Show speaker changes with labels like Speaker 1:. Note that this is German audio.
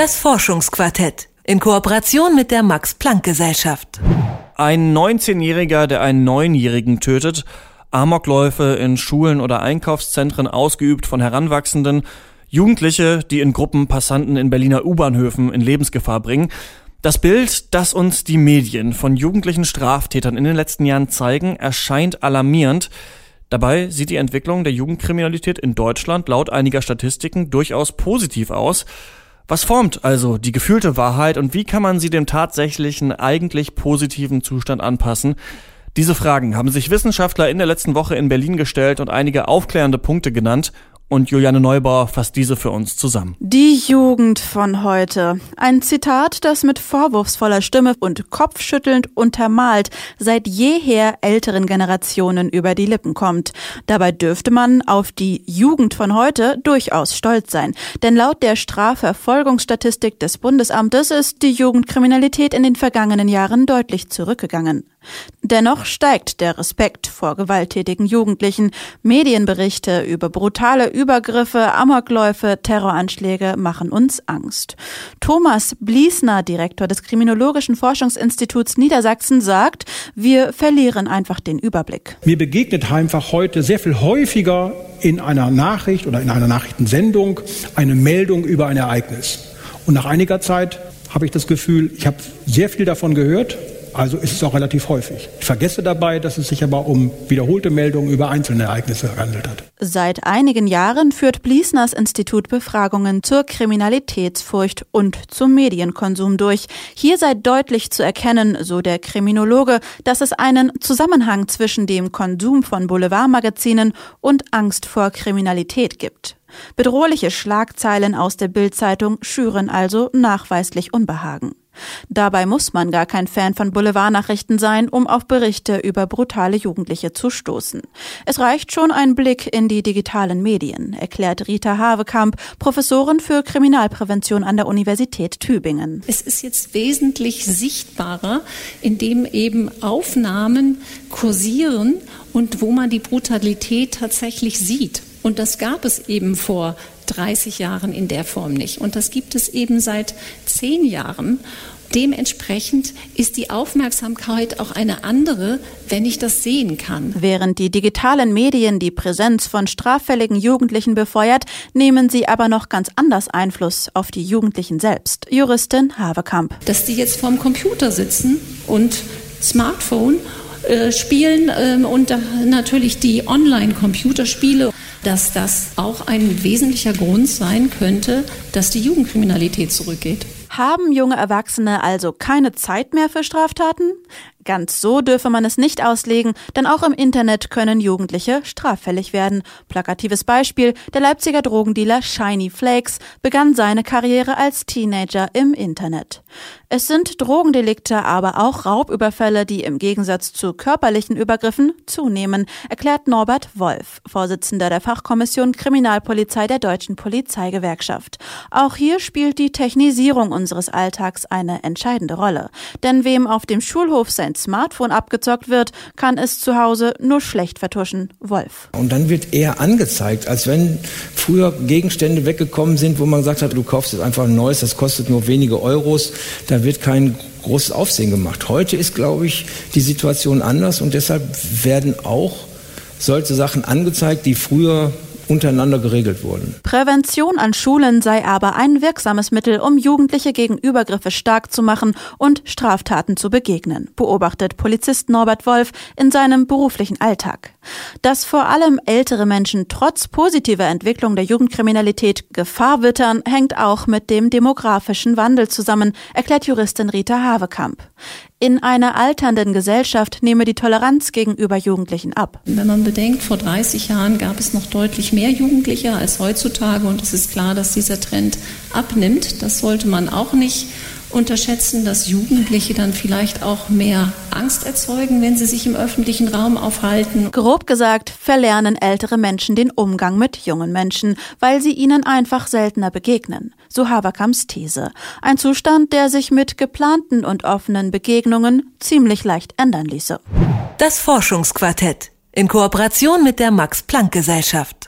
Speaker 1: Das Forschungsquartett in Kooperation mit der Max Planck Gesellschaft.
Speaker 2: Ein 19-Jähriger, der einen Neunjährigen tötet, Amokläufe in Schulen oder Einkaufszentren ausgeübt von Heranwachsenden, Jugendliche, die in Gruppen Passanten in Berliner U-Bahnhöfen in Lebensgefahr bringen. Das Bild, das uns die Medien von jugendlichen Straftätern in den letzten Jahren zeigen, erscheint alarmierend. Dabei sieht die Entwicklung der Jugendkriminalität in Deutschland laut einiger Statistiken durchaus positiv aus. Was formt also die gefühlte Wahrheit und wie kann man sie dem tatsächlichen, eigentlich positiven Zustand anpassen? Diese Fragen haben sich Wissenschaftler in der letzten Woche in Berlin gestellt und einige aufklärende Punkte genannt und Juliane Neubauer fasst diese für uns zusammen.
Speaker 3: Die Jugend von heute. Ein Zitat, das mit vorwurfsvoller Stimme und kopfschüttelnd untermalt seit jeher älteren Generationen über die Lippen kommt. Dabei dürfte man auf die Jugend von heute durchaus stolz sein. Denn laut der Strafverfolgungsstatistik des Bundesamtes ist die Jugendkriminalität in den vergangenen Jahren deutlich zurückgegangen. Dennoch steigt der Respekt vor gewalttätigen Jugendlichen. Medienberichte über brutale Übergriffe, Amokläufe, Terroranschläge machen uns Angst. Thomas Bliesner, Direktor des Kriminologischen Forschungsinstituts Niedersachsen, sagt, wir verlieren einfach den Überblick.
Speaker 4: Mir begegnet einfach heute sehr viel häufiger in einer Nachricht oder in einer Nachrichtensendung eine Meldung über ein Ereignis. Und nach einiger Zeit habe ich das Gefühl, ich habe sehr viel davon gehört, also ist es auch relativ häufig. Ich vergesse dabei, dass es sich aber um wiederholte Meldungen über einzelne Ereignisse gehandelt hat.
Speaker 3: Seit einigen Jahren führt Bliesners Institut Befragungen zur Kriminalitätsfurcht und zum Medienkonsum durch. Hier sei deutlich zu erkennen, so der Kriminologe, dass es einen Zusammenhang zwischen dem Konsum von Boulevardmagazinen und Angst vor Kriminalität gibt. Bedrohliche Schlagzeilen aus der Bildzeitung schüren also nachweislich Unbehagen. Dabei muss man gar kein Fan von Boulevardnachrichten sein, um auf Berichte über brutale Jugendliche zu stoßen. Es reicht schon ein Blick in die digitalen Medien, erklärt Rita Havekamp, Professorin für Kriminalprävention an der Universität Tübingen.
Speaker 5: Es ist jetzt wesentlich sichtbarer, indem eben Aufnahmen kursieren und wo man die Brutalität tatsächlich sieht. Und das gab es eben vor 30 Jahren in der Form nicht. Und das gibt es eben seit zehn Jahren. Dementsprechend ist die Aufmerksamkeit auch eine andere, wenn ich das sehen kann.
Speaker 3: Während die digitalen Medien die Präsenz von straffälligen Jugendlichen befeuert, nehmen sie aber noch ganz anders Einfluss auf die Jugendlichen selbst. Juristin Havekamp.
Speaker 5: Dass die jetzt vorm Computer sitzen und Smartphone äh, spielen ähm, und natürlich die Online-Computerspiele dass das auch ein wesentlicher Grund sein könnte, dass die Jugendkriminalität zurückgeht.
Speaker 3: Haben junge Erwachsene also keine Zeit mehr für Straftaten? Ganz so dürfe man es nicht auslegen, denn auch im Internet können Jugendliche straffällig werden. Plakatives Beispiel, der Leipziger Drogendealer Shiny Flakes begann seine Karriere als Teenager im Internet. Es sind Drogendelikte, aber auch Raubüberfälle, die im Gegensatz zu körperlichen Übergriffen zunehmen, erklärt Norbert Wolf, Vorsitzender der Fachkommission Kriminalpolizei der Deutschen Polizeigewerkschaft. Auch hier spielt die Technisierung unseres Alltags eine entscheidende Rolle. Denn wem auf dem Schulhof sein Smartphone abgezockt wird, kann es zu Hause nur schlecht vertuschen. Wolf.
Speaker 6: Und dann wird eher angezeigt, als wenn früher Gegenstände weggekommen sind, wo man gesagt hat, du kaufst jetzt einfach ein neues, das kostet nur wenige Euros. Da wird kein großes Aufsehen gemacht. Heute ist, glaube ich, die Situation anders und deshalb werden auch solche Sachen angezeigt, die früher untereinander geregelt wurden.
Speaker 3: Prävention an Schulen sei aber ein wirksames Mittel, um Jugendliche gegen Übergriffe stark zu machen und Straftaten zu begegnen, beobachtet Polizist Norbert Wolf in seinem beruflichen Alltag. Dass vor allem ältere Menschen trotz positiver Entwicklung der Jugendkriminalität Gefahr wittern, hängt auch mit dem demografischen Wandel zusammen, erklärt Juristin Rita Havekamp. In einer alternden Gesellschaft nehme die Toleranz gegenüber Jugendlichen ab.
Speaker 5: Wenn man bedenkt, vor 30 Jahren gab es noch deutlich mehr Jugendliche als heutzutage und es ist klar, dass dieser Trend abnimmt. Das sollte man auch nicht unterschätzen, dass Jugendliche dann vielleicht auch mehr Angst erzeugen, wenn sie sich im öffentlichen Raum aufhalten.
Speaker 3: Grob gesagt, verlernen ältere Menschen den Umgang mit jungen Menschen, weil sie ihnen einfach seltener begegnen. So Haberkams These. Ein Zustand, der sich mit geplanten und offenen Begegnungen ziemlich leicht ändern ließe.
Speaker 1: Das Forschungsquartett in Kooperation mit der Max Planck Gesellschaft.